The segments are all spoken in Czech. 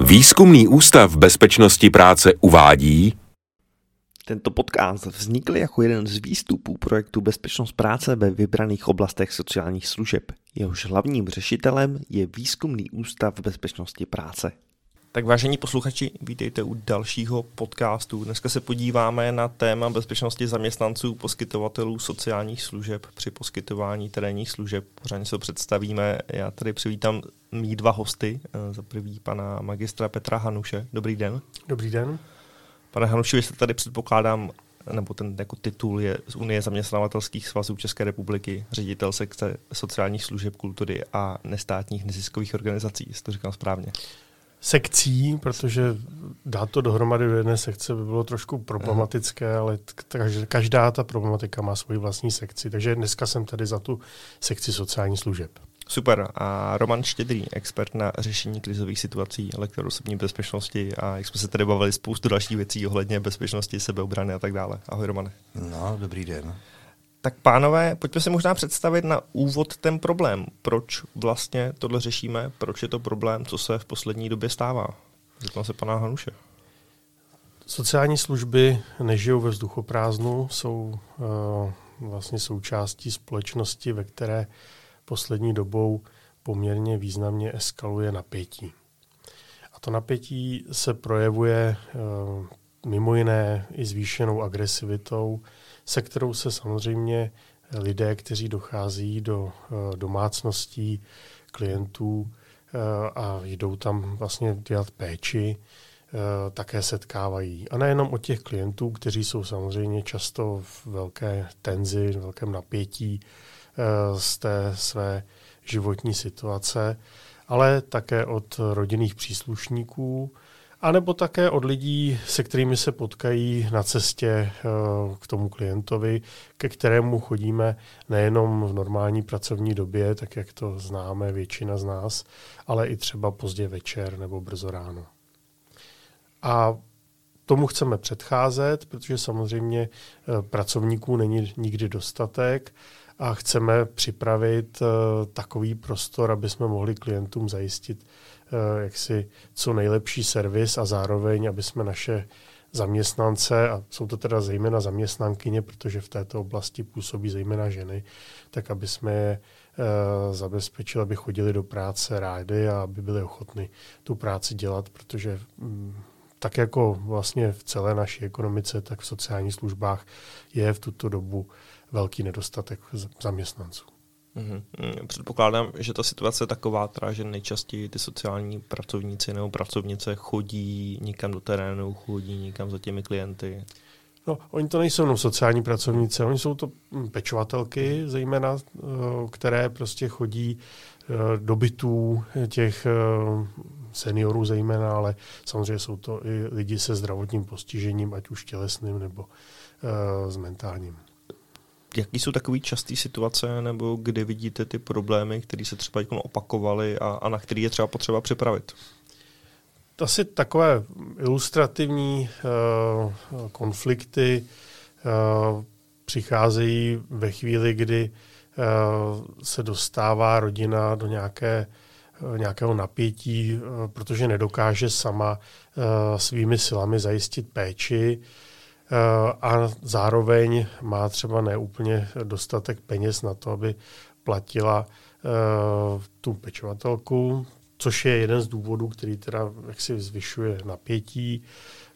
Výzkumný ústav bezpečnosti práce uvádí, tento podcast vznikl jako jeden z výstupů projektu Bezpečnost práce ve vybraných oblastech sociálních služeb. Jehož hlavním řešitelem je Výzkumný ústav bezpečnosti práce. Tak vážení posluchači, vítejte u dalšího podcastu. Dneska se podíváme na téma bezpečnosti zaměstnanců, poskytovatelů sociálních služeb při poskytování terénních služeb. Pořádně se představíme. Já tady přivítám mý dva hosty. Za prvý pana magistra Petra Hanuše. Dobrý den. Dobrý den. Pane Hanuši, vy jste tady předpokládám, nebo ten jako titul je z Unie zaměstnavatelských svazů České republiky, ředitel sekce sociálních služeb, kultury a nestátních neziskových organizací, jestli to říkám správně. Sekcí, protože dát to dohromady do jedné sekce by bylo trošku problematické, Aha. ale každá ta problematika má svoji vlastní sekci, takže dneska jsem tady za tu sekci sociálních služeb. Super. A Roman Štědrý, expert na řešení krizových situací, lektor osobní bezpečnosti a jak jsme se tady bavili spoustu dalších věcí ohledně bezpečnosti, sebeobrany a tak dále. Ahoj Romane. No, dobrý den. Tak pánové, pojďme si možná představit na úvod ten problém. Proč vlastně tohle řešíme? Proč je to problém? Co se v poslední době stává? Zeptám se pana Hanuše. Sociální služby nežijou ve vzduchoprázdnu, jsou uh, vlastně součástí společnosti, ve které poslední dobou poměrně významně eskaluje napětí. A to napětí se projevuje uh, mimo jiné i zvýšenou agresivitou, se kterou se samozřejmě lidé, kteří dochází do uh, domácností klientů uh, a jdou tam vlastně dělat péči, také setkávají. A nejenom od těch klientů, kteří jsou samozřejmě často v velké tenzi, v velkém napětí z té své životní situace, ale také od rodinných příslušníků, anebo také od lidí, se kterými se potkají na cestě eh, k tomu klientovi, ke kterému chodíme nejenom v normální pracovní době, tak jak to známe většina z nás, ale i třeba pozdě večer nebo brzo ráno. A tomu chceme předcházet, protože samozřejmě eh, pracovníků není nikdy dostatek a chceme připravit uh, takový prostor, aby jsme mohli klientům zajistit jaksi co nejlepší servis a zároveň, aby jsme naše zaměstnance, a jsou to teda zejména zaměstnankyně, protože v této oblasti působí zejména ženy, tak aby jsme je uh, zabezpečili, aby chodili do práce rádi a aby byli ochotni tu práci dělat, protože um, tak jako vlastně v celé naší ekonomice, tak v sociálních službách je v tuto dobu velký nedostatek zaměstnanců. Mm-hmm. Předpokládám, že ta situace je taková, teda, že nejčastěji ty sociální pracovníci nebo pracovnice chodí někam do terénu, chodí někam za těmi klienty. No, oni to nejsou jenom sociální pracovníci, oni jsou to hm, pečovatelky, zejména, eh, které prostě chodí eh, do bytů těch eh, seniorů zejména, ale samozřejmě jsou to i lidi se zdravotním postižením, ať už tělesným nebo s mentálním jaký jsou takové časté situace, nebo kde vidíte ty problémy, které se třeba opakovaly a, a na které je třeba potřeba připravit? Asi takové ilustrativní uh, konflikty uh, přicházejí ve chvíli, kdy uh, se dostává rodina do nějaké, nějakého napětí, protože nedokáže sama svými silami zajistit péči. Eh, a zároveň má třeba neúplně dostatek peněz na to, aby platila eh, tu pečovatelku, což je jeden z důvodů, který teda jaksi zvyšuje napětí.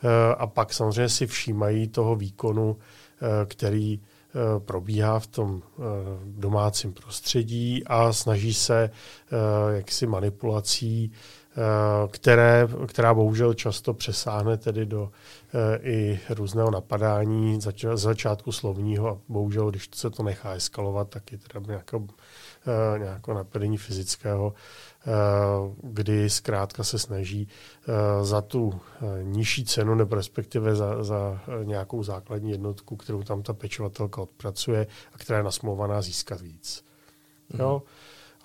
Eh, a pak samozřejmě si všímají toho výkonu, který probíhá v tom domácím prostředí a snaží se jaksi manipulací které, která bohužel často přesáhne tedy do e, i různého napadání zač, začátku slovního a bohužel, když se to nechá eskalovat, tak je teda nějaké, e, nějaké napadení fyzického, kdy zkrátka se snaží za tu nižší cenu nebo respektive za, za nějakou základní jednotku, kterou tam ta pečovatelka odpracuje a která je nasmluvaná získat víc. Mm. Jo?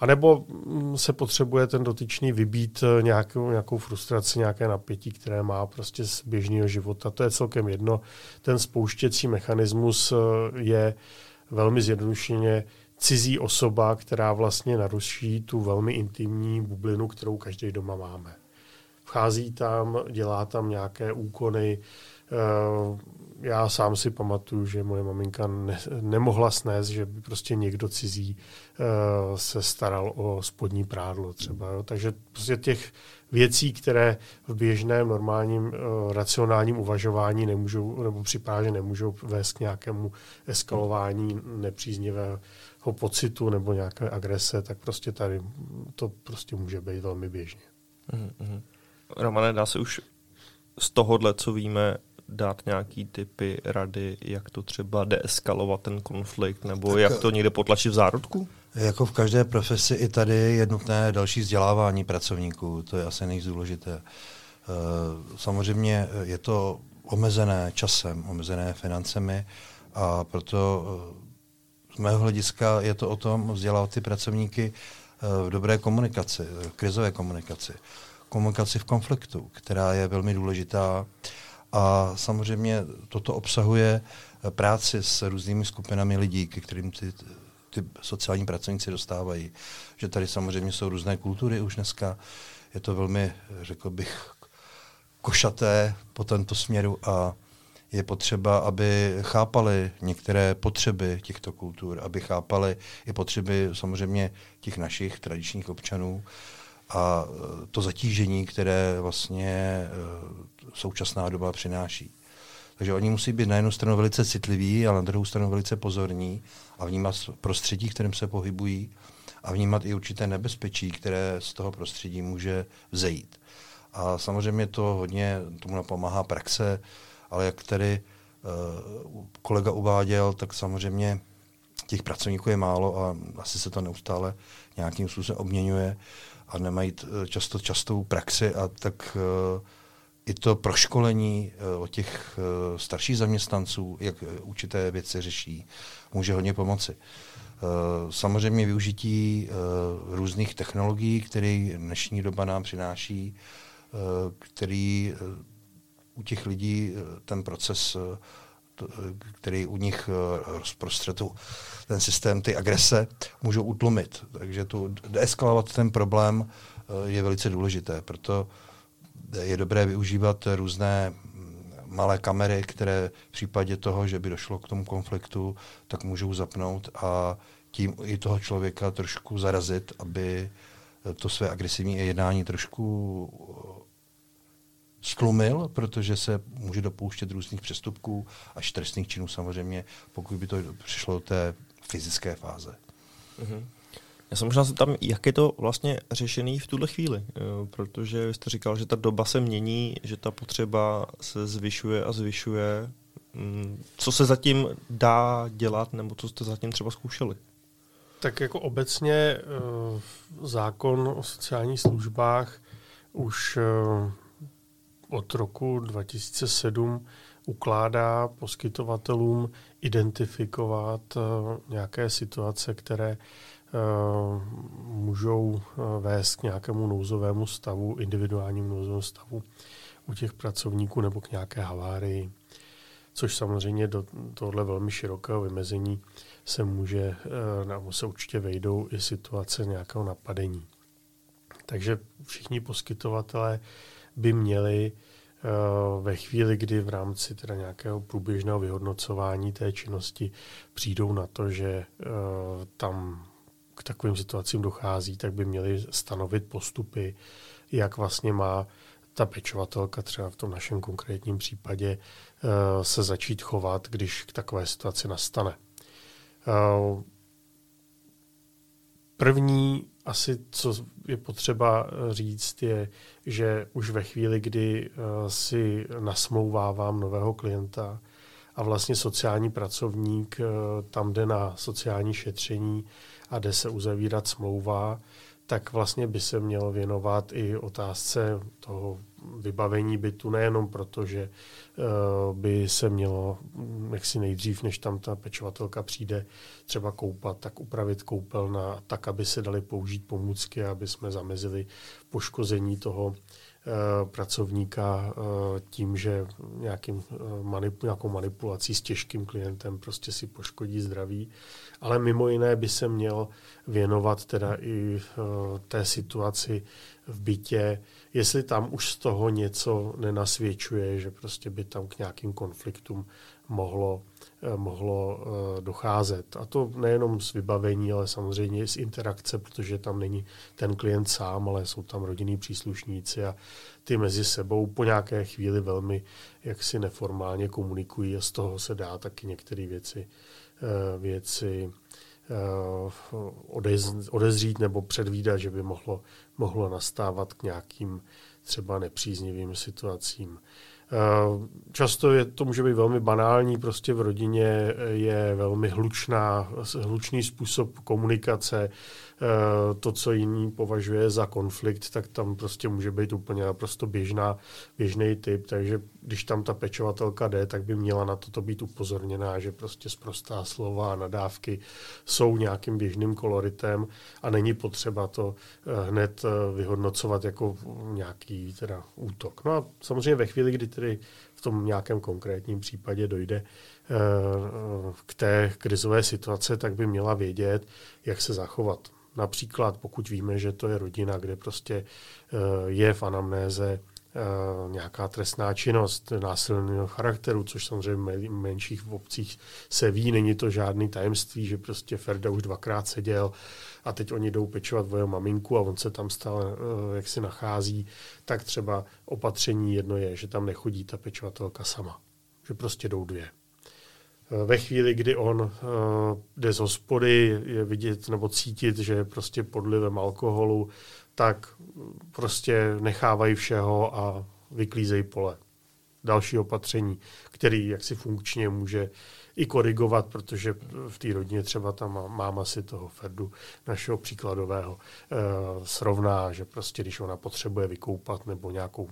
A nebo mm, se potřebuje ten dotyčný vybít eh, nějakou, nějakou frustraci, nějaké napětí, které má prostě z běžného života. To je celkem jedno. Ten spouštěcí mechanismus je velmi zjednodušeně cizí osoba, která vlastně naruší tu velmi intimní bublinu, kterou každý doma máme. Vchází tam, dělá tam nějaké úkony. Já sám si pamatuju, že moje maminka ne, nemohla snést, že by prostě někdo cizí eh, se staral o spodní prádlo třeba. Jo. Takže prostě těch věcí, které v běžném normálním uh, racionálním uvažování nemůžou, nebo připadá, že nemůžou vést k nějakému eskalování nepříznivého pocitu nebo nějaké agrese, tak prostě tady to prostě může být velmi běžně. Mm-hmm. Romane, dá se už z tohohle, co víme, dát nějaký typy, rady, jak to třeba deeskalovat ten konflikt, nebo tak, jak to někde potlačit v zárodku? Jako v každé profesi i tady je nutné další vzdělávání pracovníků, to je asi nejdůležité. Eh, samozřejmě je to omezené časem, omezené financemi a proto eh, z mého hlediska je to o tom vzdělávat ty pracovníky eh, v dobré komunikaci, v krizové komunikaci, komunikaci v konfliktu, která je velmi důležitá a samozřejmě toto obsahuje práci s různými skupinami lidí, ke kterým ty ty sociální pracovníci dostávají. Že tady samozřejmě jsou různé kultury už dneska. Je to velmi, řekl bych, košaté po tento směru a je potřeba, aby chápali některé potřeby těchto kultur, aby chápali i potřeby samozřejmě těch našich tradičních občanů a to zatížení, které vlastně eh, současná doba přináší. Takže oni musí být na jednu stranu velice citliví, ale na druhou stranu velice pozorní a vnímat prostředí, v kterém se pohybují a vnímat i určité nebezpečí, které z toho prostředí může vzejít. A samozřejmě to hodně tomu napomáhá praxe, ale jak tady uh, kolega uváděl, tak samozřejmě těch pracovníků je málo a asi se to neustále nějakým způsobem obměňuje a nemají často častou praxi a tak uh, i to proškolení eh, o těch eh, starších zaměstnanců, jak eh, určité věci řeší, může hodně pomoci. Samozřejmě využití různých technologií, které dnešní doba nám přináší, který u těch lidí ten proces, který u nich rozprostřetu ten systém, ty agrese, můžou utlumit. Takže tu deeskalovat ten problém je velice důležité. Proto je dobré využívat různé malé kamery, které v případě toho, že by došlo k tomu konfliktu, tak můžou zapnout a tím i toho člověka trošku zarazit, aby to své agresivní jednání trošku stlumil, protože se může dopouštět různých přestupků až trestných činů samozřejmě, pokud by to přišlo do té fyzické fáze. Mm-hmm. Já se možná tam, jak je to vlastně řešený v tuhle chvíli, eh, protože vy jste říkal, že ta doba se mění, že ta potřeba se zvyšuje a zvyšuje. Mm, co se zatím dá dělat, nebo co jste zatím třeba zkoušeli? Tak jako obecně eh, zákon o sociálních službách už eh, od roku 2007 ukládá poskytovatelům identifikovat nějaké situace, které můžou eh, vést k nějakému nouzovému stavu, individuálnímu nouzovému stavu u těch pracovníků nebo k nějaké havárii, což samozřejmě do tohle velmi širokého vymezení se může, eh, nebo se určitě vejdou i situace nějakého napadení. Takže všichni poskytovatelé by měli ve chvíli, kdy v rámci teda nějakého průběžného vyhodnocování té činnosti přijdou na to, že tam k takovým situacím dochází, tak by měli stanovit postupy, jak vlastně má ta pečovatelka třeba v tom našem konkrétním případě eh, se začít chovat, když k takové situaci nastane. Eh, první asi, co je potřeba říct, je, že už ve chvíli, kdy eh, si nasmouvávám nového klienta a vlastně sociální pracovník tam jde na sociální šetření, a jde se uzavírat smlouva, tak vlastně by se měl věnovat i otázce toho vybavení bytu, nejenom proto, že uh, by se mělo jak si nejdřív, než tam ta pečovatelka přijde třeba koupat, tak upravit koupelna tak, aby se daly použít pomůcky, aby jsme zamezili poškození toho Eh, pracovníka eh, tím, že nějakým eh, manip, nějakou manipulací s těžkým klientem prostě si poškodí zdraví. Ale mimo jiné by se měl věnovat teda i té situaci v bytě, jestli tam už z toho něco nenasvědčuje, že prostě by tam k nějakým konfliktům mohlo, eh, mohlo eh, docházet. A to nejenom z vybavení, ale samozřejmě i z interakce, protože tam není ten klient sám, ale jsou tam rodinní příslušníci a ty mezi sebou po nějaké chvíli velmi jaksi neformálně komunikují a z toho se dá taky některé věci, eh, věci odezřít nebo předvídat, že by mohlo, mohlo nastávat k nějakým třeba nepříznivým situacím. Eh, často je, to může být velmi banální, prostě v rodině je velmi hlučná, hlučný způsob komunikace, to, co jiný považuje za konflikt, tak tam prostě může být úplně naprosto běžná, běžný typ, takže když tam ta pečovatelka jde, tak by měla na toto být upozorněná, že prostě zprostá slova a nadávky jsou nějakým běžným koloritem a není potřeba to eh, hned eh, vyhodnocovat jako nějaký teda útok. No a samozřejmě ve chvíli, kdy tedy tom nějakém konkrétním případě dojde k té krizové situace, tak by měla vědět, jak se zachovat. Například pokud víme, že to je rodina, kde prostě eh, je v anamnéze eh, nějaká trestná činnost násilného charakteru, což samozřejmě v menších obcích se ví, není to žádný tajemství, že prostě Ferda už dvakrát seděl a teď oni jdou pečovat o jeho maminku a on se tam stále eh, jak si nachází, tak třeba opatření jedno je, že tam nechodí ta pečovatelka sama, že prostě jdou dvě. Eh, ve chvíli, kdy on jde z hospody, je vidět nebo cítit, že je prostě podlivem alkoholu, tak prostě nechávají všeho a vyklízejí pole. Další opatření, který jaksi funkčně může i korigovat, protože v té rodině třeba tam máma si toho Ferdu, našeho příkladového, eh, srovná, že prostě když ona potřebuje vykoupat nebo nějakou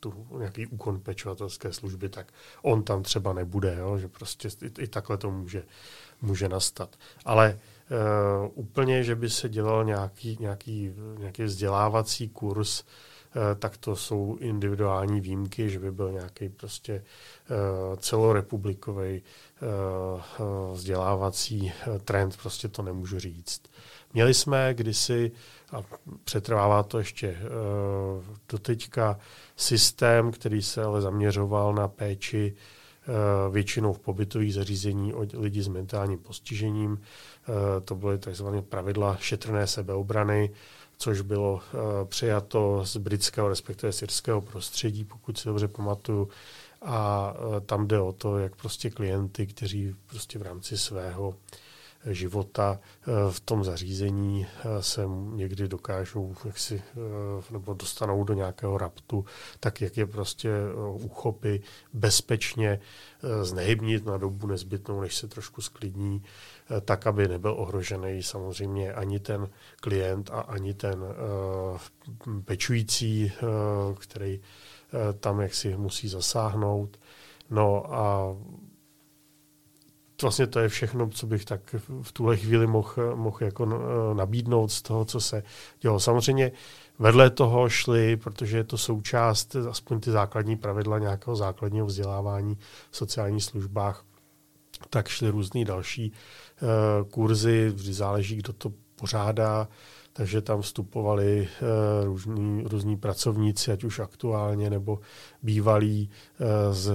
tu, nějaký úkon pečovatelské služby, tak on tam třeba nebude, jo? že prostě i, i takhle to může, může nastat. Ale uh, úplně, že by se dělal nějaký, nějaký, nějaký vzdělávací kurz, uh, tak to jsou individuální výjimky, že by byl nějaký prostě uh, celorepublikový uh, vzdělávací trend, prostě to nemůžu říct. Měli jsme kdysi, a přetrvává to ještě do teďka, systém, který se ale zaměřoval na péči eh, většinou v pobytových zařízení o lidi s mentálním postižením. Eh, to byly tzv. pravidla šetrné sebeobrany, což bylo eh, přijato z britského, respektive syrského prostředí, pokud si dobře pamatuju. A tam jde o to, jak prostě klienty, kteří prostě v rámci svého života eh, v tom zařízení eh, se někdy dokážou jaksi, eh, nebo dostanou do nějakého raptu, tak jak je prostě uchopy bezpečně znehybnit na dobu nezbytnou, než se trošku sklidní, tak, aby nebyl ohrožený samozřejmě ani ten klient a ani ten pečující, který tam jaksi musí zasáhnout. No a vlastně to je všechno, co bych tak v tuhle chvíli mohl, mohl jako eh, nabídnout z toho, co se dělo. Samozřejmě vedle toho šly, protože je to součást, aspoň ty základní pravidla nějakého základního vzdělávání v sociálních službách, tak šly různé další uh, kurzy, vždy záleží, kdo to pořádá, takže tam vstupovali uh, různí, různí pracovníci, ať už aktuálně nebo bývalí uh,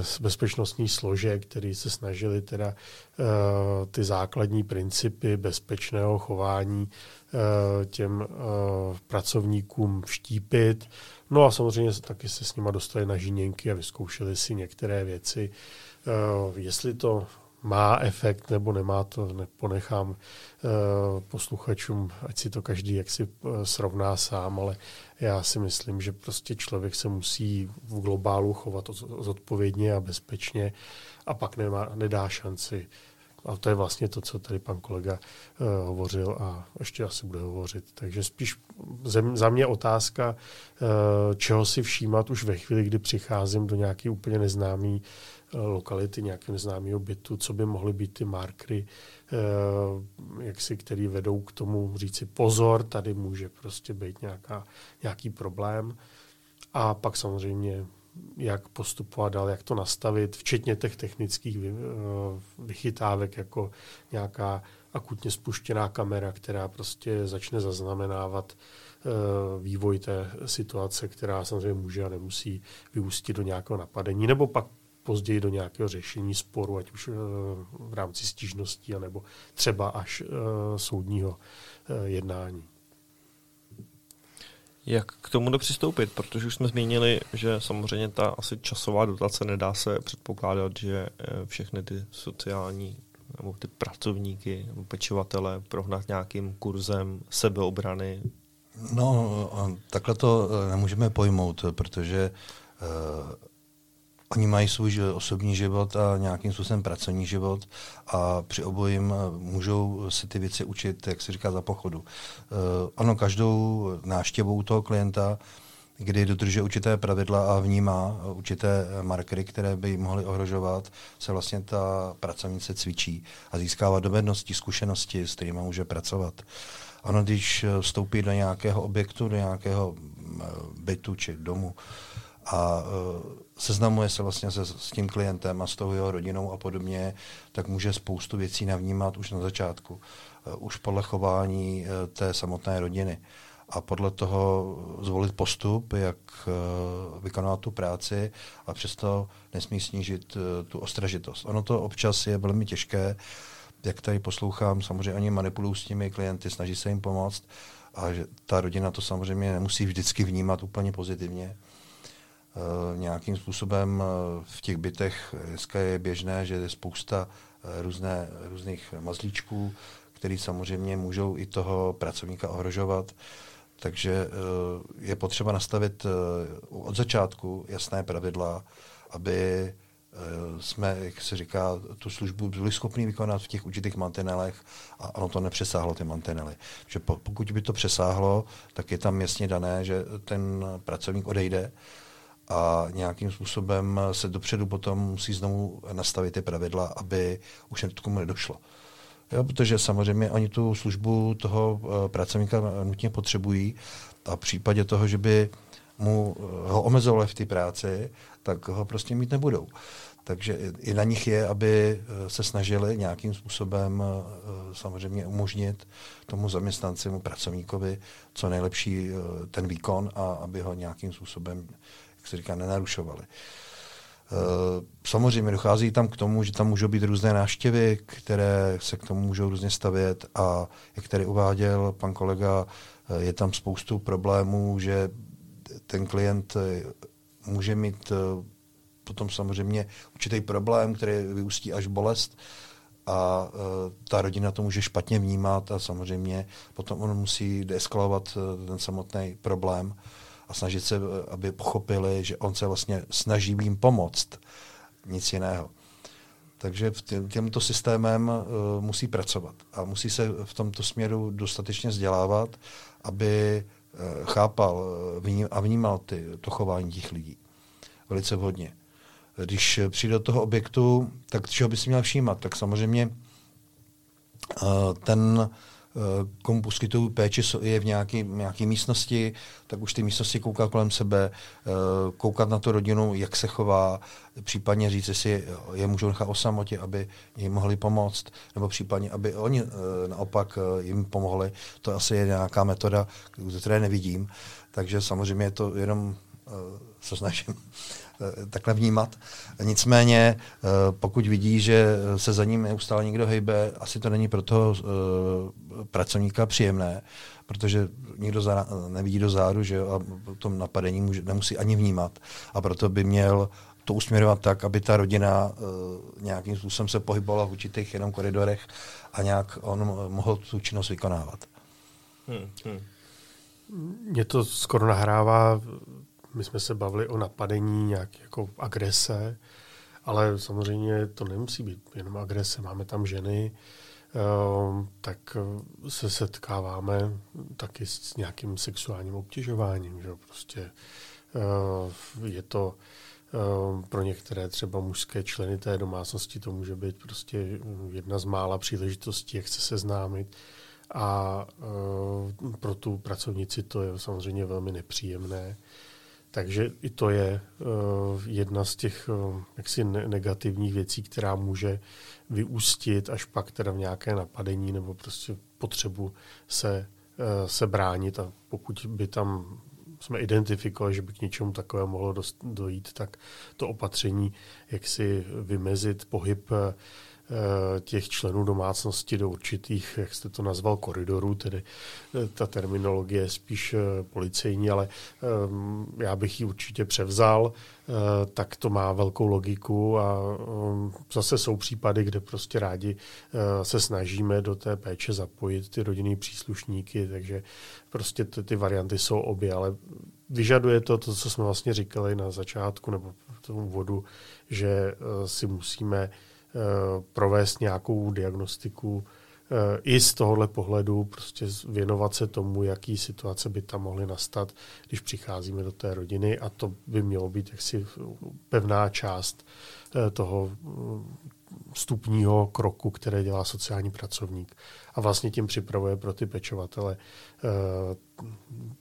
z bezpečnostní složek, kteří se snažili teda uh, ty základní principy bezpečného chování těm pracovníkům vštípit. No a samozřejmě taky se s nima dostali na žíněnky a vyzkoušeli si některé věci. Jestli to má efekt nebo nemá, to neponechám eh, posluchačům, ať si to každý jak si eh, srovná sám, ale já si myslím, že prostě člověk se musí v globálu chovat zodpovědně a bezpečně a pak nemá, nedá šanci a to je vlastně to, co tady pan kolega uh, hovořil a ještě asi bude hovořit. Takže spíš za mě otázka, čeho si všímat už ve chvíli, kdy přicházím do nějaký úplně neznámý lokality nějakého neznámého bytu, co by mohly být ty markry, jak si, který vedou k tomu říci pozor, tady může prostě být nějaká, nějaký problém. A pak samozřejmě jak postupovat dál, jak to nastavit, včetně těch technických vychytávek, jako nějaká akutně spuštěná kamera, která prostě začne zaznamenávat eh, vývoj té situace, která samozřejmě může a nemusí vyústit do nějakého napadení, nebo pak později do nějakého řešení sporu, ať už eh, v rámci stížností, anebo třeba až eh, soudního jednání. Jak k tomu přistoupit? Protože už jsme zmínili, že samozřejmě ta asi časová dotace nedá se předpokládat, že všechny ty sociální nebo ty pracovníky nebo pečovatele prohnat nějakým kurzem sebeobrany? No, takhle to eh, nemůžeme pojmout, protože uh, oni mají svůj osobní život a nějakým způsobem pracovní život a při obojím eh, můžou se ty věci učit, jak se říká, za pochodu. Ano, každou návštěvou toho klienta kdy dodržuje určité pravidla a vnímá určité markery, které by mohly ohrožovat, se vlastně ta pracovnice cvičí a získává dovednosti, zkušenosti, s kterými může pracovat. Ono, když vstoupí do nějakého objektu, do nějakého mm, bytu či domu a seznamuje se vlastně se, s tím klientem a s tou jeho rodinou a podobně, tak může spoustu věcí navnímat už na začátku, e, už podle chování e, té samotné rodiny a podle toho zvolit postup, jak eh, vykonávat tu práci a přesto nesmí snížit eh, tu ostražitost. Ono to občas je velmi těžké, jak tady poslouchám, samozřejmě ani manipulují s těmi klienty, snaží se jim pomoct a že ta rodina to samozřejmě nemusí vždycky vnímat úplně pozitivně. E, nějakým způsobem v těch bytech dneska je běžné, že je spousta různé, různých mazlíčků, který samozřejmě můžou i toho pracovníka ohrožovat. Takže eh, je potřeba nastavit eh, od začátku jasné pravidla, aby eh, jsme, jak se říká, tu službu byli schopni vykonat v těch určitých mantinelech a ono to nepřesáhlo ty mantinely. Pokud by to přesáhlo, tak je tam jasně dané, že ten pracovník odejde a nějakým způsobem se dopředu potom musí znovu nastavit ty pravidla, aby už k tomu nedošlo. Jo, protože samozřejmě oni tu službu toho uh, pracovníka nutně potřebují a v případě toho, že by mu uh, ho omezovali v té práci, tak ho prostě mít nebudou. Takže i na nich je, aby uh, se snažili nějakým způsobem samozřejmě umožnit tomu zaměstnanci, mu pracovníkovi co nejlepší ten výkon a aby ho nějakým způsobem, se říká, nenarušovali. Eh, samozřejmě dochází tam k tomu, že tam můžou být různé návštěvy, které se k tomu můžou různě stavět a jak tady uváděl pan kolega, eh, je tam spoustu problémů, že ten klient eh, může mít potom samozřejmě určitý problém, který vyústí až bolest a ta rodina to může špatně vnímat a samozřejmě potom on musí deeskalovat ten samotný problém a snažit se, aby pochopili, že on se vlastně snaží jim pomoct. Nic jiného. Takže těmto systémem uh, musí pracovat a musí se v tomto směru dostatečně vzdělávat, aby uh, chápal uh, a vnímal ty, to chování těch lidí. Velice vhodně. Když přijde do toho objektu, tak čeho by si měl všímat? Tak samozřejmě uh, ten Eh, komu poskytují péči, je v nějaké, nějaké místnosti, tak už ty místnosti koukat kolem sebe, eh, koukat na tu rodinu, jak se chová, případně říct, jestli je můžou nechat o samotě, aby jim mohli pomoct, nebo případně, aby oni eh, naopak jim pomohli. To asi je nějaká metoda, které nevidím. Takže samozřejmě je to jenom se snažím Eh, takhle vnímat. Nicméně, eh, pokud vidí, že se za ním neustále někdo hejbe, asi to není pro toho eh, pracovníka příjemné, protože nikdo za, nevidí do zádu, že a tom napadení může, nemusí ani vnímat. A proto by měl to usměrovat tak, aby ta rodina uh, nějakým způsobem se pohybovala v určitých jenom koridorech a nějak on mohl tu činnost vykonávat. Hmm, hmm. Mě to skoro nahrává my jsme se bavili o napadení, nějak jako agrese, ale samozřejmě to nemusí být jenom agrese. Máme tam ženy, ehm, tak se setkáváme taky s nějakým sexuálním obtěžováním. Že? Prostě eh, je to pro některé třeba mužské členy té domácnosti to může být prostě jedna z mála příležitostí, jak se seznámit. A pro tu pracovnici to je samozřejmě velmi nepříjemné. Takže i to je jedna z těch jaksi negativních věcí, která může vyústit až pak teda v nějaké napadení nebo prostě potřebu se, se bránit. A pokud by tam jsme identifikovali, že by k něčemu takovému mohlo dost, dojít, tak to opatření, jak si vymezit pohyb eh, těch členů domácnosti do určitých, jak jste to nazval, koridorů, tedy eh, ta terminologie je spíš eh, policejní, ale já bych ji určitě převzal, tak to má velkou logiku a zase jsou případy, kde prostě rádi se snažíme do té péče zapojit ty rodinný příslušníky, takže prostě ty, ty varianty jsou obě, ale vyžaduje to, to, co jsme vlastně říkali na začátku nebo v tom úvodu, že si musíme Eh, provést nějakou diagnostiku eh, i z tohohle pohledu, prostě věnovat se tomu, jaký situace by tam mohly nastat, když přicházíme do té rodiny a to by mělo být jaksi pevná část eh, toho stupního kroku, které dělá sociální pracovník. A vlastně tím připravuje pro ty pečovatele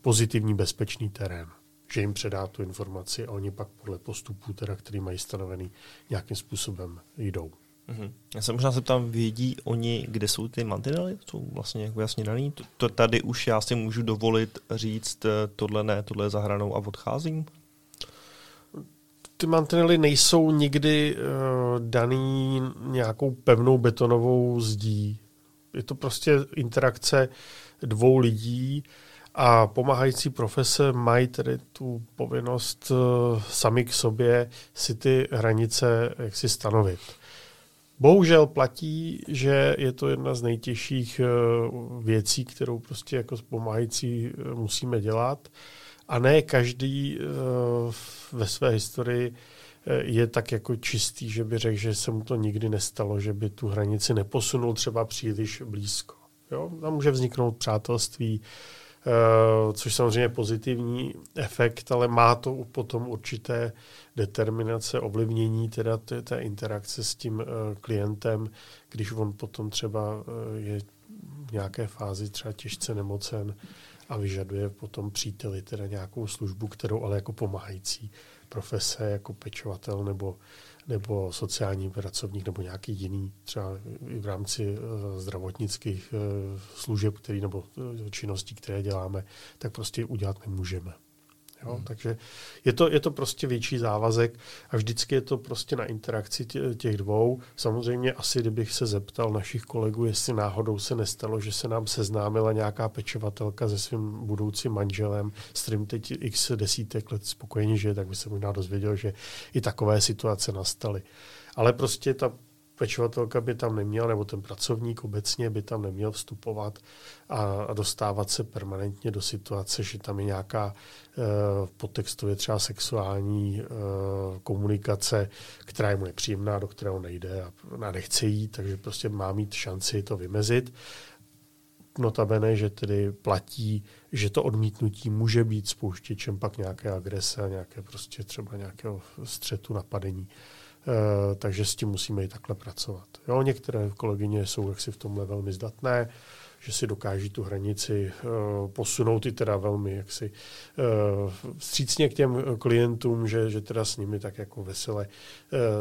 pozitivní bezpečný terén že jim předá tu informaci a oni pak podle postupů, teda, který mají stanovený, nějakým způsobem jdou. Mm-hmm. Já se možná zeptám, vědí oni, kde jsou ty mantinely? Jsou vlastně jako jasně daný? To, to tady už já si můžu dovolit říct, eh, tohle ne, tohle je za hranou a odcházím? Ty mantinely nejsou nikdy uh, daný nějakou pevnou betonovou zdí. Je to prostě interakce dvou lidí a pomáhající profese mají tedy tu povinnost uh, sami k sobě si ty hranice jak si stanovit. Bohužel platí, že je to jedna z nejtěžších eh, věcí, kterou prostě jako pomáhající eh, musíme dělat. A ne každý eh, ve své historii je tak jako čistý, že by řekl, že se mu to nikdy nestalo, že by tu hranici neposunul třeba příliš blízko. Jo? Tam může vzniknout přátelství, Eh, což samozřejmě je pozitivní efekt, ale má to potom určité determinace, ovlivnění teda té, té interakce s tím eh, klientem, když on potom třeba eh, je v nějaké fázi třeba těžce nemocen a vyžaduje potom příteli teda nějakou službu, kterou ale jako pomáhající profese, jako pečovatel nebo nebo sociální pracovník nebo nějaký jiný, třeba i v rámci uh, zdravotnických uh, služeb, který, nebo uh, činností, které děláme, tak prostě udělat nemůžeme. Jo? Hmm. Takže je to, je to prostě větší závazek a vždycky je to prostě na interakci tě, těch dvou. Samozřejmě asi, kdybych se zeptal našich kolegů, jestli náhodou se nestalo, že se nám seznámila nějaká pečovatelka se svým budoucím manželem, s kterým teď x desítek let spokojeně žije, tak by se možná dozvěděl, že i takové situace nastaly. Ale prostě ta pečovatelka by tam neměla, nebo ten pracovník obecně by tam neměl vstupovat a, dostávat se permanentně do situace, že tam je nějaká uh, podtextově třeba sexuální uh, komunikace, která je mu nepříjemná, do kterého nejde a, nechce jít, takže prostě má mít šanci to vymezit. Notabene, že tedy platí, že to odmítnutí může být spouštěčem pak nějaké agrese a nějaké prostě třeba nějakého střetu, napadení. Eh, takže s tím musíme i takhle pracovat. Jo, některé kolegyně jsou jaksi v tomhle velmi zdatné, že si dokáží tu hranici uh, posunout i teda velmi jaksi uh, vstřícně k těm klientům, že, že teda s nimi tak jako vesele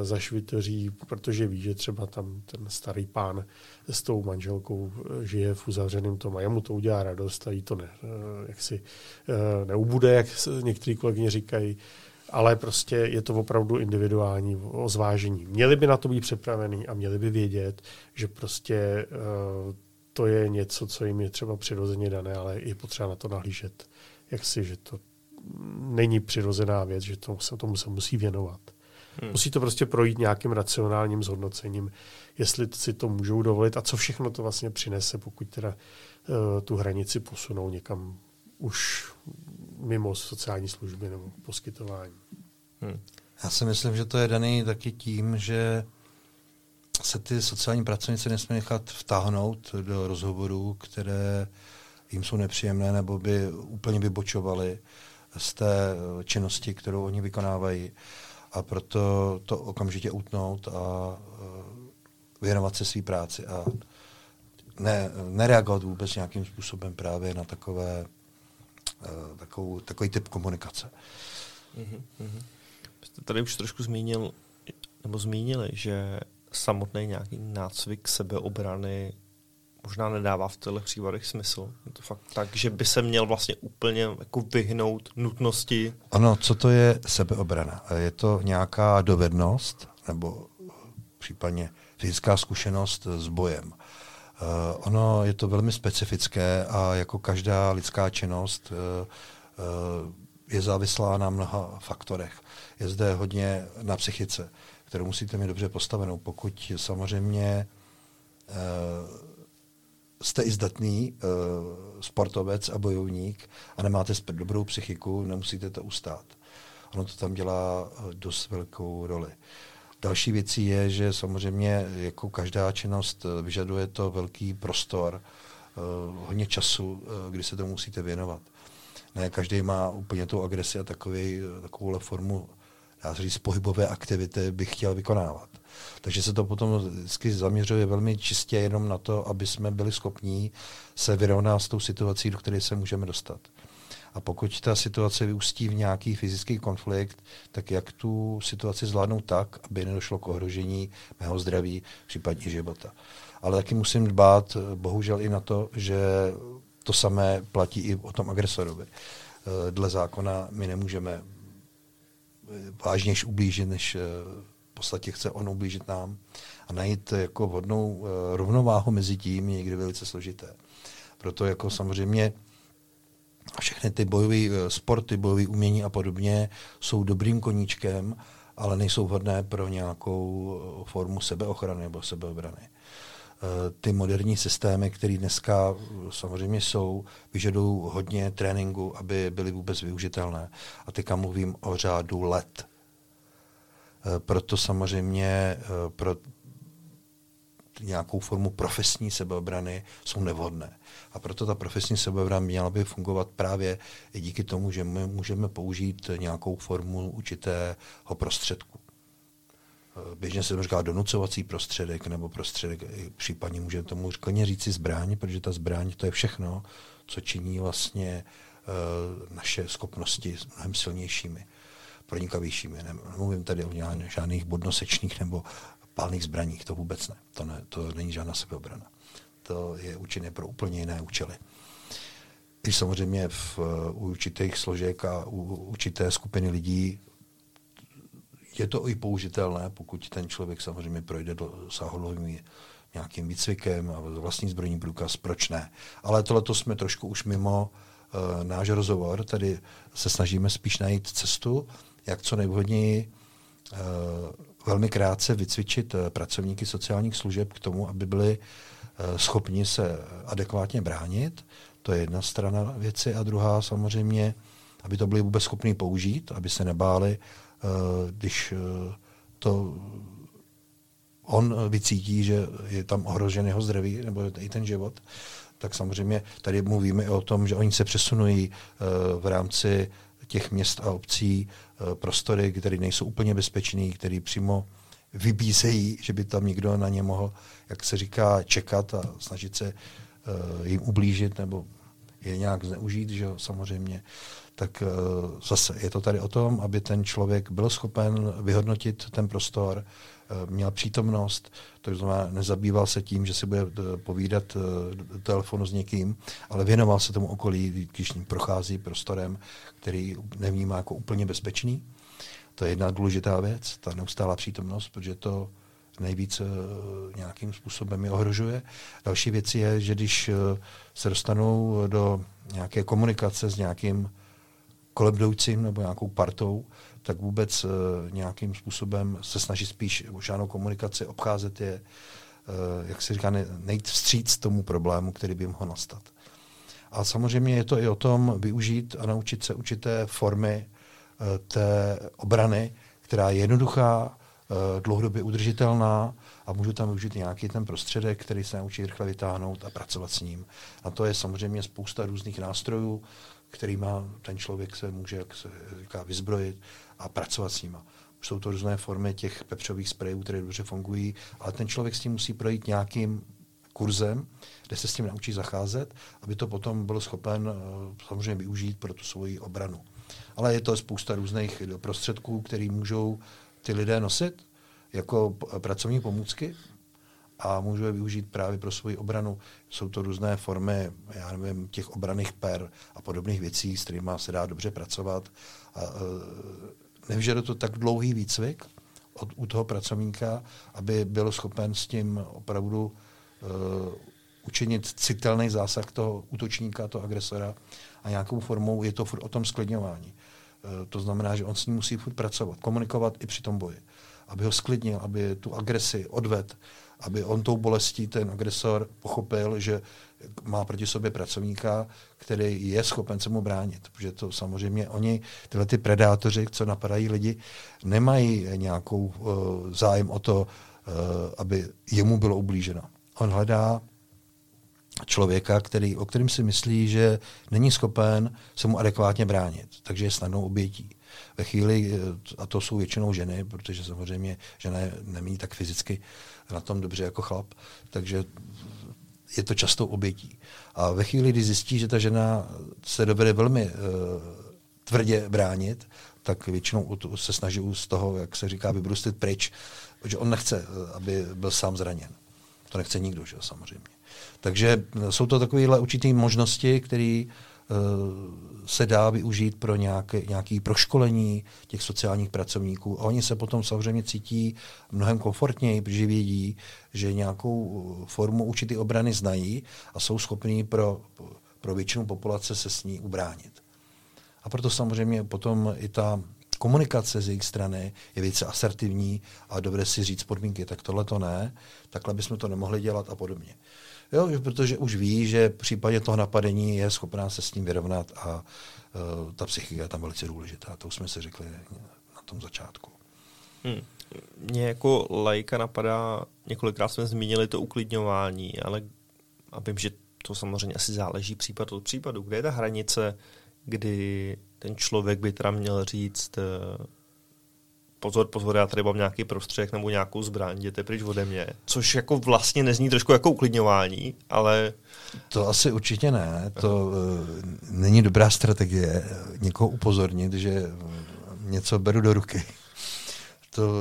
zašvitoří, protože ví, že třeba tam ten starý pán s tou manželkou žije v uzavřeném tom a jemu to udělá radost a jí to ne, jaksi neubude, jak některý kolegyně říkají, ale prostě je to opravdu individuální o zvážení. Měli by na to být připravený a měli by vědět, že prostě uh, to je něco, co jim je třeba přirozeně dané, ale je potřeba na to nahlížet, jak si, že to není přirozená věc, že tomu se, tomu se musí věnovat. Hmm. Musí to prostě projít nějakým racionálním zhodnocením, jestli si to můžou dovolit a co všechno to vlastně přinese, pokud teda uh, tu hranici posunou někam už mimo sociální služby nebo poskytování. Hmm. Já si myslím, že to je daný taky tím, že se ty sociální pracovníci nesmí nechat vtáhnout do rozhovorů, které jim jsou nepříjemné nebo by úplně vybočovaly z té činnosti, kterou oni vykonávají. A proto to okamžitě utnout a věnovat se své práci a ne, nereagovat vůbec nějakým způsobem právě na takové, takovou, takový typ komunikace. Mm-hmm. Jste tady už trošku zmínil, nebo zmínili, že samotný nějaký nácvik sebeobrany možná nedává v těchto případech smysl. Je to fakt tak, že by se měl vlastně úplně jako vyhnout nutnosti. Ano, co to je sebeobrana? Je to nějaká dovednost nebo případně fyzická zkušenost s bojem. Uh, ono je to velmi specifické a jako každá lidská činnost uh, uh, je závislá na mnoha faktorech. Je zde hodně na psychice, kterou musíte mít dobře postavenou. Pokud samozřejmě jste i zdatný uh, sportovec a bojovník a nemáte dobrou psychiku, nemusíte to ustát. Ono to tam dělá uh, dost velkou roli. Další věcí je, že samozřejmě jako každá činnost uh, vyžaduje to velký prostor, uh, hodně času, uh, kdy se to musíte věnovat. Ne každý má úplně tu agresi a takový, takovouhle formu, dá se říct, pohybové aktivity bych chtěl vykonávat. Takže se to potom vždycky zaměřuje velmi čistě jenom na to, aby jsme byli schopní se vyrovnat s tou situací, do které se můžeme dostat. A pokud ta situace vyústí v nějaký fyzický konflikt, tak jak tu situaci zvládnout tak, aby nedošlo k ohrožení mého zdraví, případně života. Ale taky musím dbát, bohužel i na to, že to samé platí i o tom agresorovi. Dle zákona my nemůžeme vážnější ublížit, než podstatě chce on ublížit nám a najít jako vhodnou rovnováhu mezi tím je někdy velice složité. Proto jako samozřejmě všechny ty bojové uh, sporty, bojové umění a podobně jsou dobrým koníčkem, ale nejsou vhodné pro nějakou uh, formu sebeochrany nebo sebeobrany. Ty moderní systémy, které dneska samozřejmě jsou, vyžadují hodně tréninku, aby byly vůbec využitelné. A teďka mluvím o řádu let Eh, proto samozřejmě eh, pro nějakou formu profesní sebeobrany jsou nevhodné. A proto ta profesní sebeobrana měla by fungovat právě i díky tomu, že my můžeme použít nějakou formu určitého prostředku. Eh, běžně se to říká donucovací prostředek nebo prostředek, případně může tomu klidně říci zbraň, protože ta zbraň to je všechno, co činí vlastně naše schopnosti mnohem silnějšími pronikavějšími. Nemluvím tady o žádných bodnosečných nebo palných zbraních, to vůbec ne. To, ne, to není žádná sebeobrana. To je určené pro úplně jiné účely. I samozřejmě v, u určitých složek a u určité skupiny lidí je to i použitelné, pokud ten člověk samozřejmě projde do sáhodlovým nějakým výcvikem a vlastní zbrojní průkaz, proč ne. Ale tohle jsme trošku už mimo uh, náš rozhovor, tady se snažíme spíš najít cestu, jak co nejvhodněji uh, velmi krátce vycvičit uh, pracovníky sociálních služeb k tomu, aby byli uh, schopni se adekvátně bránit. To je jedna strana věci. A druhá samozřejmě, aby to byli vůbec schopni použít, aby se nebáli, když to on vycítí, že je tam ohrožen jeho zdraví nebo i ten život, tak samozřejmě tady mluvíme o tom, že oni se přesunují v rámci těch měst a obcí eh, prostory, které nejsou úplně bezpečné, které přímo vybízejí, že by tam někdo na ně mohl, jak se říká, čekat a snažit se uh, jim ublížit nebo je nějak zneužít, že samozřejmě, tak uh, zase je to tady o tom, aby ten člověk byl schopen vyhodnotit ten prostor, měl přítomnost, to znamená nezabýval se tím, že si bude povídat do telefonu s někým, ale věnoval se tomu okolí, když prochází prostorem, který nevnímá jako úplně bezpečný. To je jedna důležitá věc, ta neustálá přítomnost, protože to nejvíc uh, nějakým způsobem je ohrožuje. Další věc je, že když se dostanou do nějaké komunikace s nějakým kolebdoucím nebo nějakou partou, tak vůbec uh, nějakým způsobem se snaží spíš o žádnou komunikaci, obcházet je, jak se říká, nejít vstříc tomu problému, který by mohl nastat. A samozřejmě je to i o tom využít a naučit se určité formy uh, té obrany, která je jednoduchá, uh, dlouhodobě udržitelná a můžu tam využít nějaký ten prostředek, který se naučí rychle vytáhnout a pracovat s ním. A to je samozřejmě spousta různých nástrojů, kterýma ten člověk se může, jak se říká, vyzbrojit a pracovat s nimi. jsou to různé formy těch pepřových sprejů, které dobře fungují, ale ten člověk s tím musí projít nějakým kurzem, kde se s tím naučí zacházet, aby to potom bylo schopen eh, samozřejmě využít pro tu svoji obranu. Ale je to spousta různých prostředků, které můžou ty lidé nosit jako pracovní pomůcky a můžou je využít právě pro svoji obranu. Jsou to různé formy, já nevím, těch obraných per a podobných věcí, s kterými se dá dobře pracovat. A, e, nevyžaduje to tak dlouhý výcvik od, u toho pracovníka, aby byl schopen s tím opravdu uh, učinit citelný zásah toho útočníka, toho agresora a nějakou formou je to furt o tom sklidňování. Uh, to znamená, že on s ním musí furt pracovat, komunikovat i při tom boji. Aby ho sklidnil, aby tu agresi odved, aby on tou bolestí, ten agresor, pochopil, že má proti sobě pracovníka, který je schopen se mu bránit. Protože to samozřejmě oni, tyhle ty predátoři, co napadají lidi, nemají nějakou uh, zájem o to, uh, aby jemu bylo ublíženo. On hledá člověka, který, o kterém si myslí, že není schopen se mu adekvátně bránit, takže je snadnou obětí. Ve chvíli, eh, a to jsou většinou ženy, protože samozřejmě žena nemí tak fyzicky na tom dobře jako chlap, takže je to často obětí. A ve chvíli, kdy zjistí, že ta žena se dovede velmi uh, tvrdě bránit, tak většinou se snaží z toho, jak se říká, vybrustit pryč, protože on nechce, eh, aby byl sám zraněn. To nechce nikdo, že samozřejmě. Takže jsou to takovéhle určité možnosti, které se dá využít pro nějaké, nějaké proškolení těch sociálních pracovníků. A oni se potom samozřejmě cítí mnohem komfortněji, protože vědí, že nějakou formu určité obrany znají a jsou schopní pro, pro většinu populace se s ní ubránit. A proto samozřejmě potom i ta komunikace z jejich strany je více asertivní a dovede si říct podmínky, tak tohle to ne, takhle bychom to nemohli dělat a podobně. Jo, protože už ví, že v případě toho napadení je schopná se s tím vyrovnat a uh, ta psychika je tam velice důležitá. To už jsme si řekli na tom začátku. Hmm. Mě jako lajka napadá, několikrát jsme zmínili to uklidňování, ale a vím, že to samozřejmě asi záleží případ od případu. Kde je ta hranice, kdy ten člověk by teda měl říct, eh, pozor, pozor, já tady mám nějaký prostředek nebo nějakou zbraň, jděte pryč ode mě. Což jako vlastně nezní trošku jako uklidňování, ale... To asi určitě ne. To uh, není dobrá strategie někoho upozornit, že něco beru do ruky. To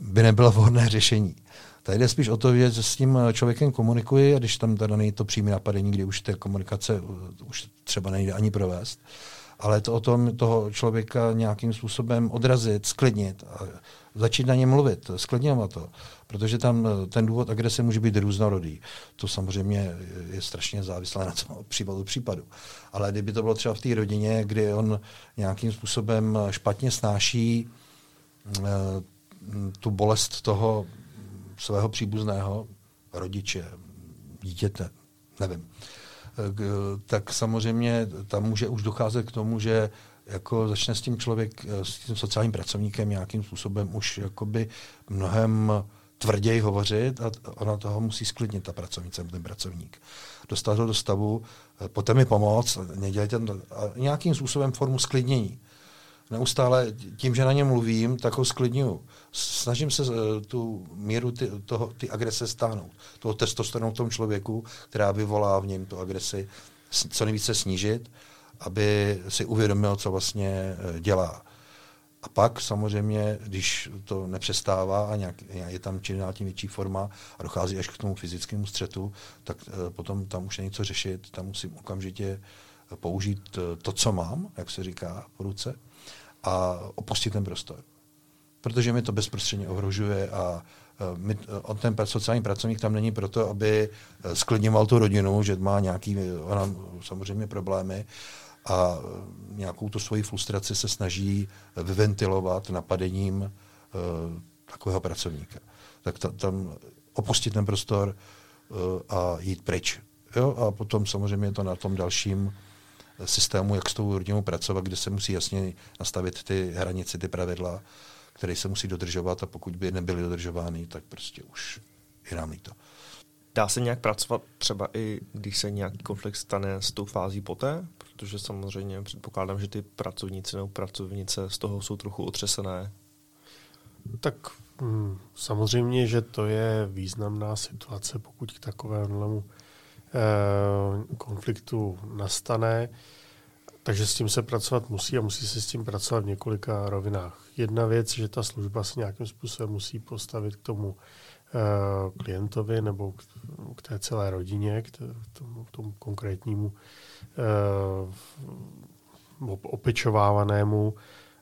by nebylo vhodné řešení. Tady jde spíš o to, že s tím člověkem komunikuji a když tam teda není to přímé napadení, kdy už té komunikace už třeba nejde ani provést, ale to o tom toho člověka nějakým způsobem odrazit, sklidnit a začít na ně mluvit, sklidňovat to. Protože tam eh, ten důvod agrese může být různorodý. To samozřejmě je strašně závislé na tom případu případu. Ale kdyby to bylo třeba v té rodině, kdy on nějakým způsobem špatně snáší uh, tu bolest toho svého příbuzného, rodiče, dítěte, nevím, tak samozřejmě tam může už docházet k tomu, že jako začne s tím člověk, s tím sociálním pracovníkem nějakým způsobem už jakoby mnohem tvrději hovořit a ona toho musí sklidnit, ta pracovnice, ten pracovník. Dostat ho do stavu, potom mi pomoct, nedělejte nějakým způsobem formu sklidnění neustále tím, že na ně mluvím, tak ho sklidňuju. Snažím se eh, tu míru ty, toho, ty agrese stáhnout, toho testosteronu v tom člověku, která vyvolá v něm tu agresi, co nejvíce snížit, aby si uvědomil, co vlastně eh, dělá. A pak samozřejmě, když to nepřestává a nějak, je tam dál tím větší forma a dochází až k tomu fyzickému střetu, tak uh, potom tam už není co řešit, tam musím okamžitě použít to, co mám, jak se říká po ruce, a opustit ten prostor. Protože mi to bezprostředně ohrožuje a e, my, e, on ten sociální pracovník tam není proto, aby e, sklidňoval tu rodinu, že má nějaký, ona samozřejmě problémy a nějakou tu svoji frustraci se snaží vyventilovat napadením uh, takového pracovníka. Tak ta, tam opustit ten prostor uh, a jít pryč. Jo? A potom samozřejmě je to na tom dalším systému, jak s tou rodinou pracovat, kde se musí jasně nastavit ty hranice, ty pravidla, které se musí dodržovat a pokud by nebyly dodržovány, tak prostě už je nám líto. Dá se nějak pracovat třeba i, když se nějaký konflikt stane s tou fází poté? Protože samozřejmě předpokládám, že ty pracovníci nebo pracovnice z toho jsou trochu otřesené. Tak hm, samozřejmě, že to je významná situace, pokud k takovému konfliktu nastane. Takže s tím se pracovat musí a musí se s tím pracovat v několika rovinách. Jedna věc, že ta služba se nějakým způsobem musí postavit k tomu eh, klientovi nebo k, k té celé rodině, k tomu, tomu konkrétnímu eh, opečovávanému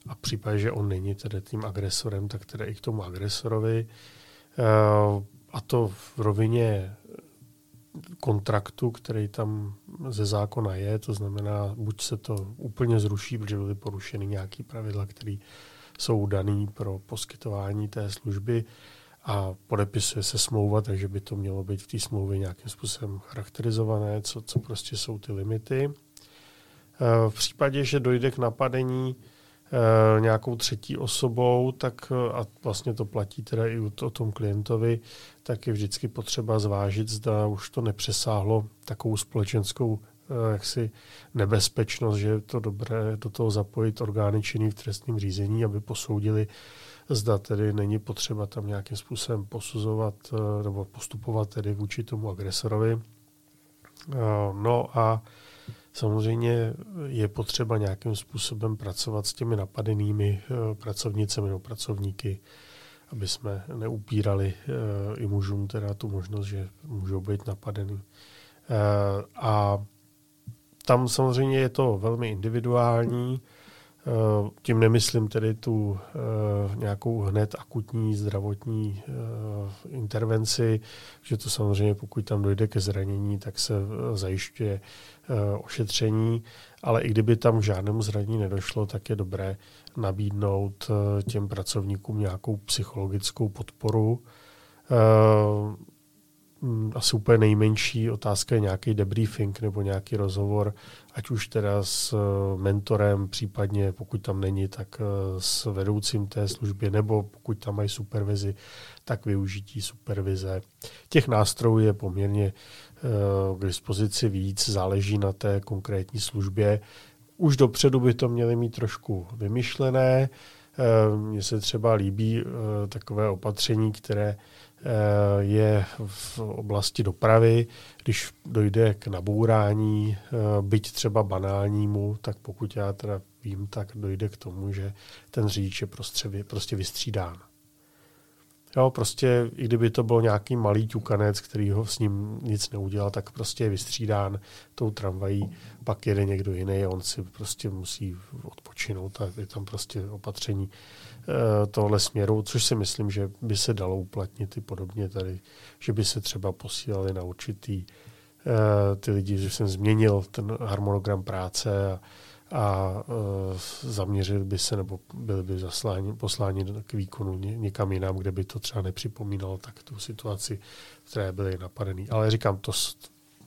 a v případě, že on není tedy tím agresorem, tak tedy i k tomu agresorovi. Eh, a to v rovině kontraktu, který tam ze zákona je, to znamená, buď se to úplně zruší, protože byly porušeny nějaké pravidla, které jsou dané pro poskytování té služby a podepisuje se smlouva, takže by to mělo být v té smlouvě nějakým způsobem charakterizované, co, co prostě jsou ty limity. Eh, v případě, že dojde k napadení nějakou třetí osobou, tak eh, a vlastně to platí teda i o tom klientovi, tak je vždycky potřeba zvážit, zda už to nepřesáhlo takovou společenskou eh, jaksi nebezpečnost, že je to dobré do toho zapojit orgány činný v trestním řízení, aby posoudili, zda tedy není potřeba tam nějakým způsobem posuzovat nebo postupovat tedy vůči tomu agresorovi. No a Samozřejmě je potřeba nějakým způsobem pracovat s těmi napadenými eh, pracovnicemi nebo pracovníky, aby jsme neupírali eh, i mužům teda tu možnost, že můžou být napadeny. Eh, a tam samozřejmě je to velmi individuální. Eh, tím nemyslím tedy tu eh, nějakou hned akutní zdravotní eh, intervenci, že to samozřejmě, pokud tam dojde ke zranění, tak se zajišťuje ošetření, ale i kdyby tam k žádnému zranění nedošlo, tak je dobré nabídnout těm pracovníkům nějakou psychologickou podporu asi úplně nejmenší otázka je nějaký debriefing nebo nějaký rozhovor, ať už teda s eh, mentorem, případně pokud tam není, tak eh, s vedoucím té služby, nebo pokud tam mají supervizi, tak využití supervize. Těch nástrojů je poměrně eh, k dispozici víc, záleží na té konkrétní službě. Už dopředu by to měly mít trošku vymyšlené. Mně se třeba líbí takové opatření, které je v oblasti dopravy. Když dojde k nabourání, eh, byť třeba banálnímu, tak pokud já teda vím, tak dojde k tomu, že ten řidič je prostě, prostě vystřídán. Jo, prostě, i kdyby to byl nějaký malý ťukanec, který ho s ním nic neudělal, tak prostě je vystřídán tou tramvají, pak jede někdo jiný a on si prostě musí odpočinout a je tam prostě opatření Eh, tohle směru, což si myslím, že by se dalo uplatnit i podobně tady, že by se třeba posílali na určitý eh, ty lidi, že jsem změnil ten harmonogram práce a, a uh, zaměřili by se nebo byli by zasláni, posláni k výkonu někam jinam, kde by to třeba nepřipomínalo tak tu situaci, v které byly napadený. Ale říkám, to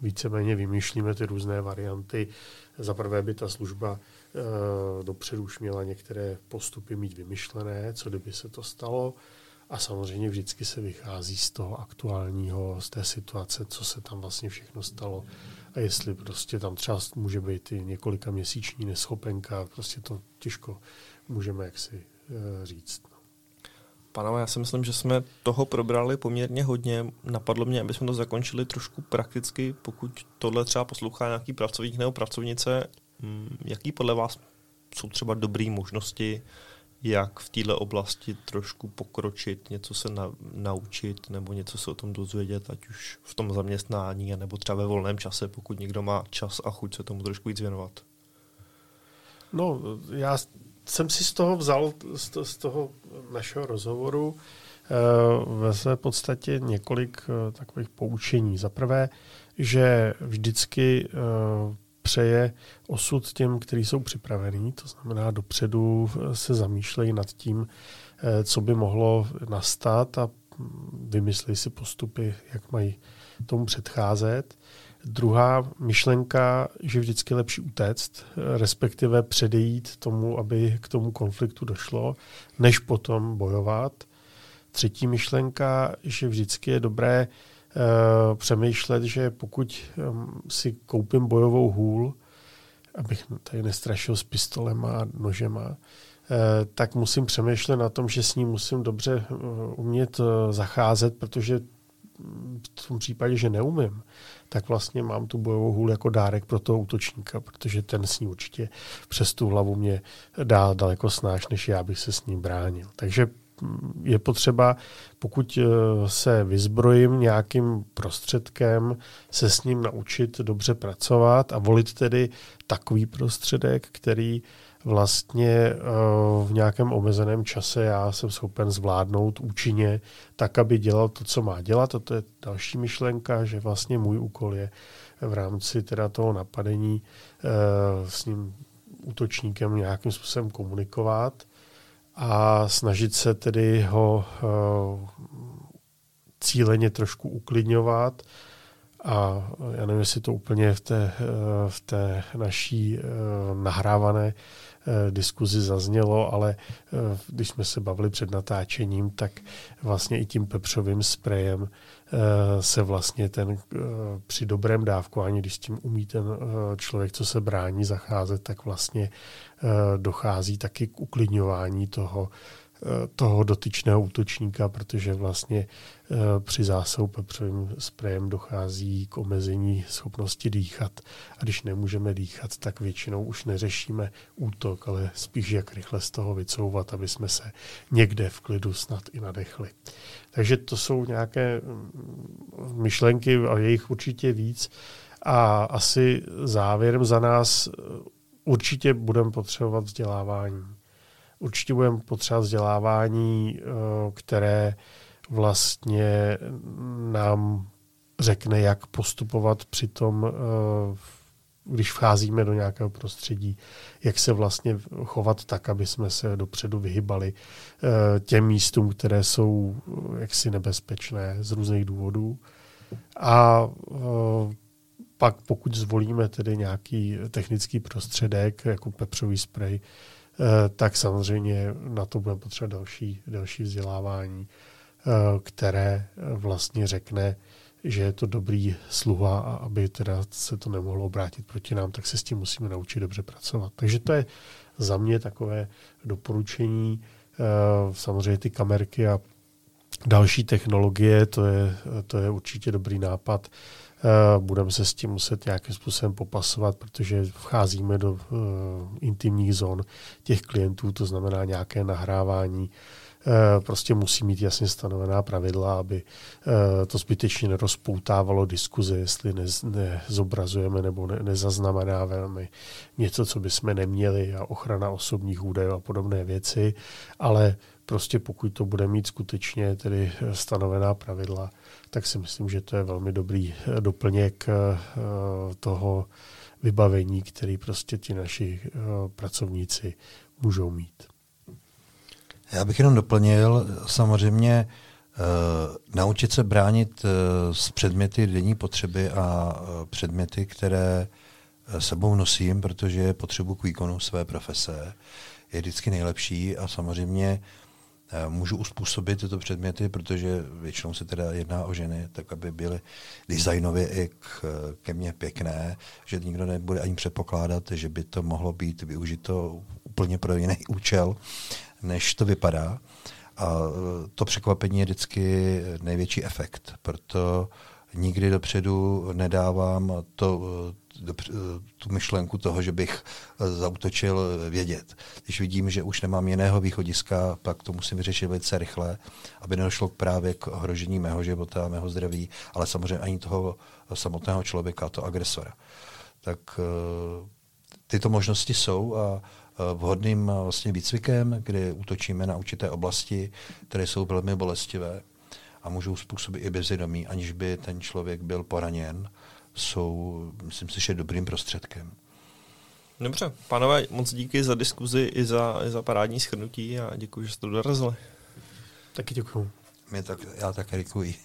víceméně vymýšlíme ty různé varianty. Za prvé by ta služba Eh, dopředu už měla některé postupy mít vymyšlené, co kdyby se to stalo. A samozřejmě vždycky se vychází z toho aktuálního, z té situace, co se tam vlastně všechno stalo. A jestli prostě tam třeba může být i několika měsíční neschopenka, prostě to těžko můžeme jaksi eh, říct. No. Panama, já si myslím, že jsme toho probrali poměrně hodně. Napadlo mě, abychom to zakončili trošku prakticky, pokud tohle třeba poslouchá nějaký pracovník nebo pracovnice, Mm, jaký podle vás jsou třeba dobré možnosti, jak v této oblasti trošku pokročit, něco se na, naučit nebo něco se o tom dozvědět, ať už v tom zaměstnání, nebo třeba ve volném čase, pokud někdo má čas a chuť se tomu trošku víc věnovat? No, já jsem si z toho vzal, z toho našeho rozhovoru, eh, ve své podstatě několik eh, takových poučení. Za prvé, že vždycky eh, přeje osud těm, kteří jsou připravení, to znamená dopředu se zamýšlejí nad tím, eh, co by mohlo nastat a vymyslí si postupy, jak mají tomu předcházet. Druhá myšlenka, že vždycky je lepší utéct, respektive předejít tomu, aby k tomu konfliktu došlo, než potom bojovat. Třetí myšlenka, že vždycky je dobré Eh, přemýšlet, že pokud si koupím bojovou hůl, abych tady nestrašil s pistolem a nožema, tak musím přemýšlet na tom, že s ním musím dobře umět zacházet, protože v tom případě, že neumím, tak vlastně mám tu bojovou hůl jako dárek pro toho útočníka, protože ten s ní určitě přes tu hlavu mě dá daleko snáš, než já bych se s ním bránil. Takže je potřeba, pokud eh, se vyzbrojím nějakým prostředkem, se s ním naučit dobře pracovat a volit tedy takový prostředek, který vlastně eh, v nějakém omezeném čase já jsem schopen zvládnout účinně tak, aby dělal to, co má dělat. A to je další myšlenka, že vlastně můj úkol je v rámci teda toho napadení eh, s ním útočníkem nějakým způsobem komunikovat a snažit se tedy ho eh, cíleně trošku uklidňovat, a já nevím, jestli to úplně v té, v té naší nahrávané Eh, diskuzi zaznělo, ale eh, když jsme se bavili před natáčením, tak vlastně i tím pepřovým sprejem eh, se vlastně ten při dobrém dávkování, když tím umí ten člověk, co se brání, zacházet, tak vlastně dochází taky k uklidňování toho, toho dotyčného útočníka, protože vlastně eh, při zásahu pepřovým sprejem dochází k omezení schopnosti dýchat. A když nemůžeme dýchat, tak většinou už neřešíme útok, ale spíš jak rychle z toho vycouvat, aby jsme se někde v klidu snad i nadechli. Takže to jsou nějaké mm, myšlenky, a je jich určitě víc. A asi závěrem za nás eh, určitě budeme potřebovat vzdělávání určitě budeme potřebovat vzdělávání, eh, které vlastně nám řekne, jak postupovat při tom, eh, když vcházíme do nějakého prostředí, jak se vlastně chovat tak, aby jsme se dopředu vyhybali eh, těm místům, které jsou jaksi nebezpečné z různých důvodů. A pak pokud zvolíme tedy nějaký technický prostředek, jako pepřový sprej, Eh, tak samozřejmě na to bude potřeba další, další vzdělávání, eh, které vlastně řekne, že je to dobrý sluha a aby teda se to nemohlo obrátit proti nám, tak se s tím musíme naučit dobře pracovat. Takže to je za mě takové doporučení. Eh, samozřejmě ty kamerky a další technologie, to je, to je určitě dobrý nápad. Eh, budeme se s tím muset nějakým způsobem popasovat, protože vcházíme do intimních zón těch klientů, to znamená nějaké nahrávání. Uh, prostě musí mít jasně stanovená pravidla, aby uh, to zbytečně nerozpoutávalo diskuze, jestli nezobrazujeme nebo ne, nezaznamenáváme něco, co bychom neměli a ochrana osobních údajů a podobné věci, ale prostě pokud to bude mít skutečně tedy stanovená pravidla, tak si myslím, že to je velmi dobrý eh, doplněk eh, toho vybavení, který prostě ti naši eh, pracovníci můžou mít. Já bych jenom doplnil, samozřejmě naučit se bránit s předměty denní potřeby a předměty, které sebou nosím, protože potřebu k výkonu své profese je vždycky nejlepší a samozřejmě můžu uspůsobit tyto předměty, protože většinou se teda jedná o ženy, tak aby byly designově i k, ke mně pěkné, že nikdo nebude ani předpokládat, že by to mohlo být využito úplně pro jiný účel, než to vypadá. A eh, to překvapení je vždycky největší efekt, proto nikdy dopředu nedávám to, tu myšlenku toho, že bych zautočil vědět. Když vidím, že už nemám jiného východiska, pak to musím vyřešit velice rychle, aby nedošlo právě k ohrožení mého života, mého zdraví, ale samozřejmě ani toho samotného člověka, toho agresora. Tak tyto možnosti jsou a vhodným vlastně výcvikem, kdy útočíme na určité oblasti, které jsou velmi bolestivé, a můžou způsobit i bezvědomí, aniž by ten člověk byl poraněn, jsou, myslím si, že dobrým prostředkem. Dobře, pánové, moc díky za diskuzi i za, i za parádní schrnutí a děkuji, že jste dorazili. Taky děkuji. Mě tak, já také děkuji.